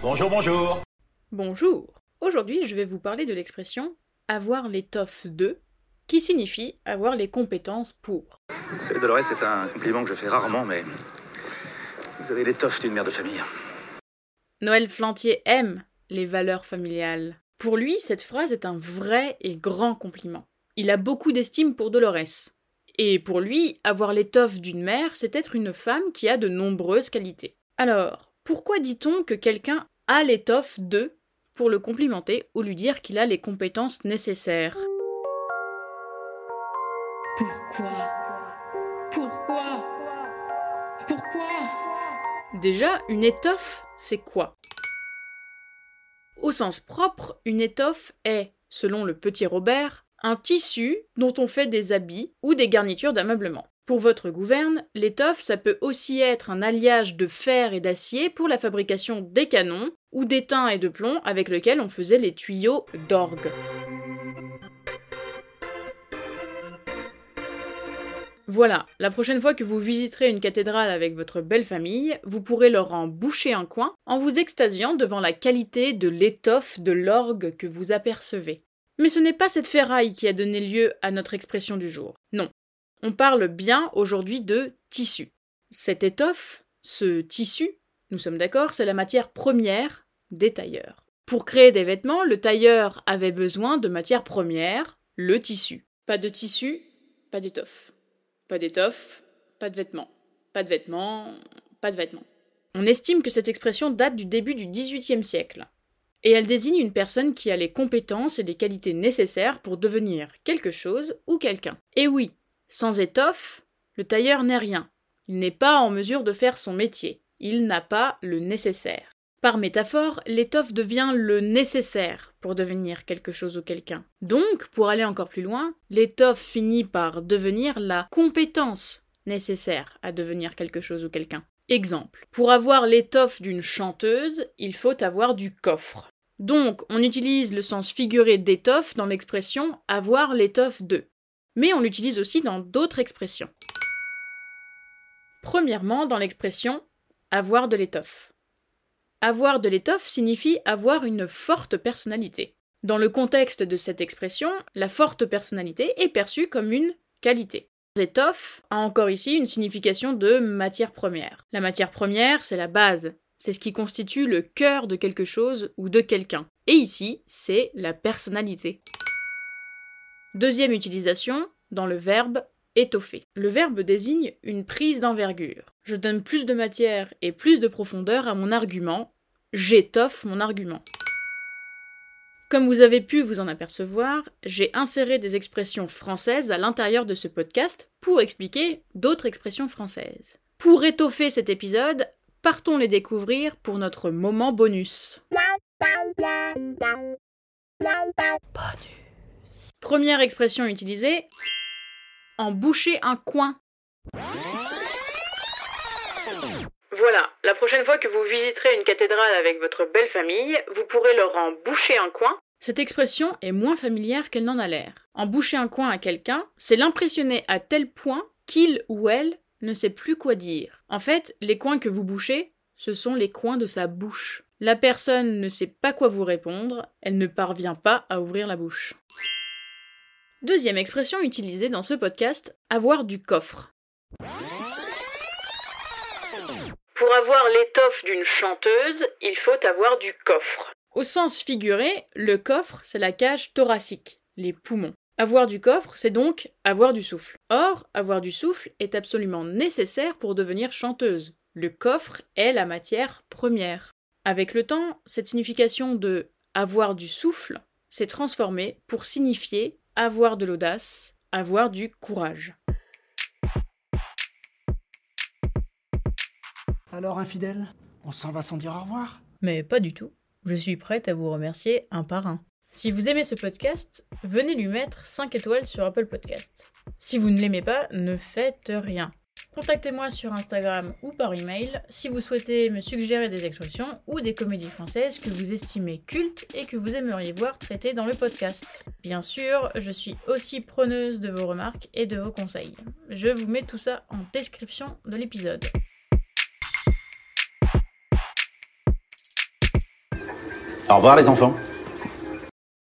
Bonjour, bonjour. Bonjour. Aujourd'hui, je vais vous parler de l'expression avoir l'étoffe de, qui signifie avoir les compétences pour. Vous savez, Dolores, c'est un compliment que je fais rarement, mais vous avez l'étoffe d'une mère de famille. Noël Flantier aime les valeurs familiales. Pour lui, cette phrase est un vrai et grand compliment. Il a beaucoup d'estime pour Dolores. Et pour lui, avoir l'étoffe d'une mère, c'est être une femme qui a de nombreuses qualités. Alors, pourquoi dit-on que quelqu'un a l'étoffe de pour le complimenter ou lui dire qu'il a les compétences nécessaires? Pourquoi? Pourquoi? Pourquoi? Déjà, une étoffe, c'est quoi? Au sens propre, une étoffe est, selon le petit Robert, un tissu dont on fait des habits ou des garnitures d'ameublement. Pour votre gouverne, l'étoffe, ça peut aussi être un alliage de fer et d'acier pour la fabrication des canons ou d'étain et de plomb avec lequel on faisait les tuyaux d'orgue. Voilà, la prochaine fois que vous visiterez une cathédrale avec votre belle famille, vous pourrez leur en boucher un coin en vous extasiant devant la qualité de l'étoffe de l'orgue que vous apercevez. Mais ce n'est pas cette ferraille qui a donné lieu à notre expression du jour. Non. On parle bien aujourd'hui de tissu. Cette étoffe, ce tissu, nous sommes d'accord, c'est la matière première des tailleurs. Pour créer des vêtements, le tailleur avait besoin de matière première, le tissu. Pas de tissu, pas d'étoffe. Pas d'étoffe, pas de vêtements. Pas de vêtements, pas de vêtements. On estime que cette expression date du début du XVIIIe siècle et elle désigne une personne qui a les compétences et les qualités nécessaires pour devenir quelque chose ou quelqu'un. Et oui, sans étoffe, le tailleur n'est rien. Il n'est pas en mesure de faire son métier. Il n'a pas le nécessaire. Par métaphore, l'étoffe devient le nécessaire pour devenir quelque chose ou quelqu'un. Donc, pour aller encore plus loin, l'étoffe finit par devenir la compétence nécessaire à devenir quelque chose ou quelqu'un. Exemple. Pour avoir l'étoffe d'une chanteuse, il faut avoir du coffre. Donc, on utilise le sens figuré d'étoffe dans l'expression avoir l'étoffe de. Mais on l'utilise aussi dans d'autres expressions. Premièrement, dans l'expression avoir de l'étoffe. Avoir de l'étoffe signifie avoir une forte personnalité. Dans le contexte de cette expression, la forte personnalité est perçue comme une qualité. Étoffe a encore ici une signification de matière première. La matière première, c'est la base, c'est ce qui constitue le cœur de quelque chose ou de quelqu'un. Et ici, c'est la personnalité. Deuxième utilisation, dans le verbe étoffer. Le verbe désigne une prise d'envergure. Je donne plus de matière et plus de profondeur à mon argument. J'étoffe mon argument. Comme vous avez pu vous en apercevoir, j'ai inséré des expressions françaises à l'intérieur de ce podcast pour expliquer d'autres expressions françaises. Pour étoffer cet épisode, partons les découvrir pour notre moment bonus. Première expression utilisée en boucher un coin. Voilà, la prochaine fois que vous visiterez une cathédrale avec votre belle famille, vous pourrez leur en boucher un coin. Cette expression est moins familière qu'elle n'en a l'air. En boucher un coin à quelqu'un, c'est l'impressionner à tel point qu'il ou elle ne sait plus quoi dire. En fait, les coins que vous bouchez, ce sont les coins de sa bouche. La personne ne sait pas quoi vous répondre, elle ne parvient pas à ouvrir la bouche. Deuxième expression utilisée dans ce podcast, avoir du coffre. Pour avoir l'étoffe d'une chanteuse, il faut avoir du coffre. Au sens figuré, le coffre, c'est la cage thoracique, les poumons. Avoir du coffre, c'est donc avoir du souffle. Or, avoir du souffle est absolument nécessaire pour devenir chanteuse. Le coffre est la matière première. Avec le temps, cette signification de avoir du souffle s'est transformée pour signifier avoir de l'audace, avoir du courage. Alors, infidèle, on s'en va sans dire au revoir? Mais pas du tout. Je suis prête à vous remercier un par un. Si vous aimez ce podcast, venez lui mettre 5 étoiles sur Apple Podcast. Si vous ne l'aimez pas, ne faites rien. Contactez-moi sur Instagram ou par email si vous souhaitez me suggérer des expressions ou des comédies françaises que vous estimez cultes et que vous aimeriez voir traitées dans le podcast. Bien sûr, je suis aussi preneuse de vos remarques et de vos conseils. Je vous mets tout ça en description de l'épisode. Au revoir les enfants.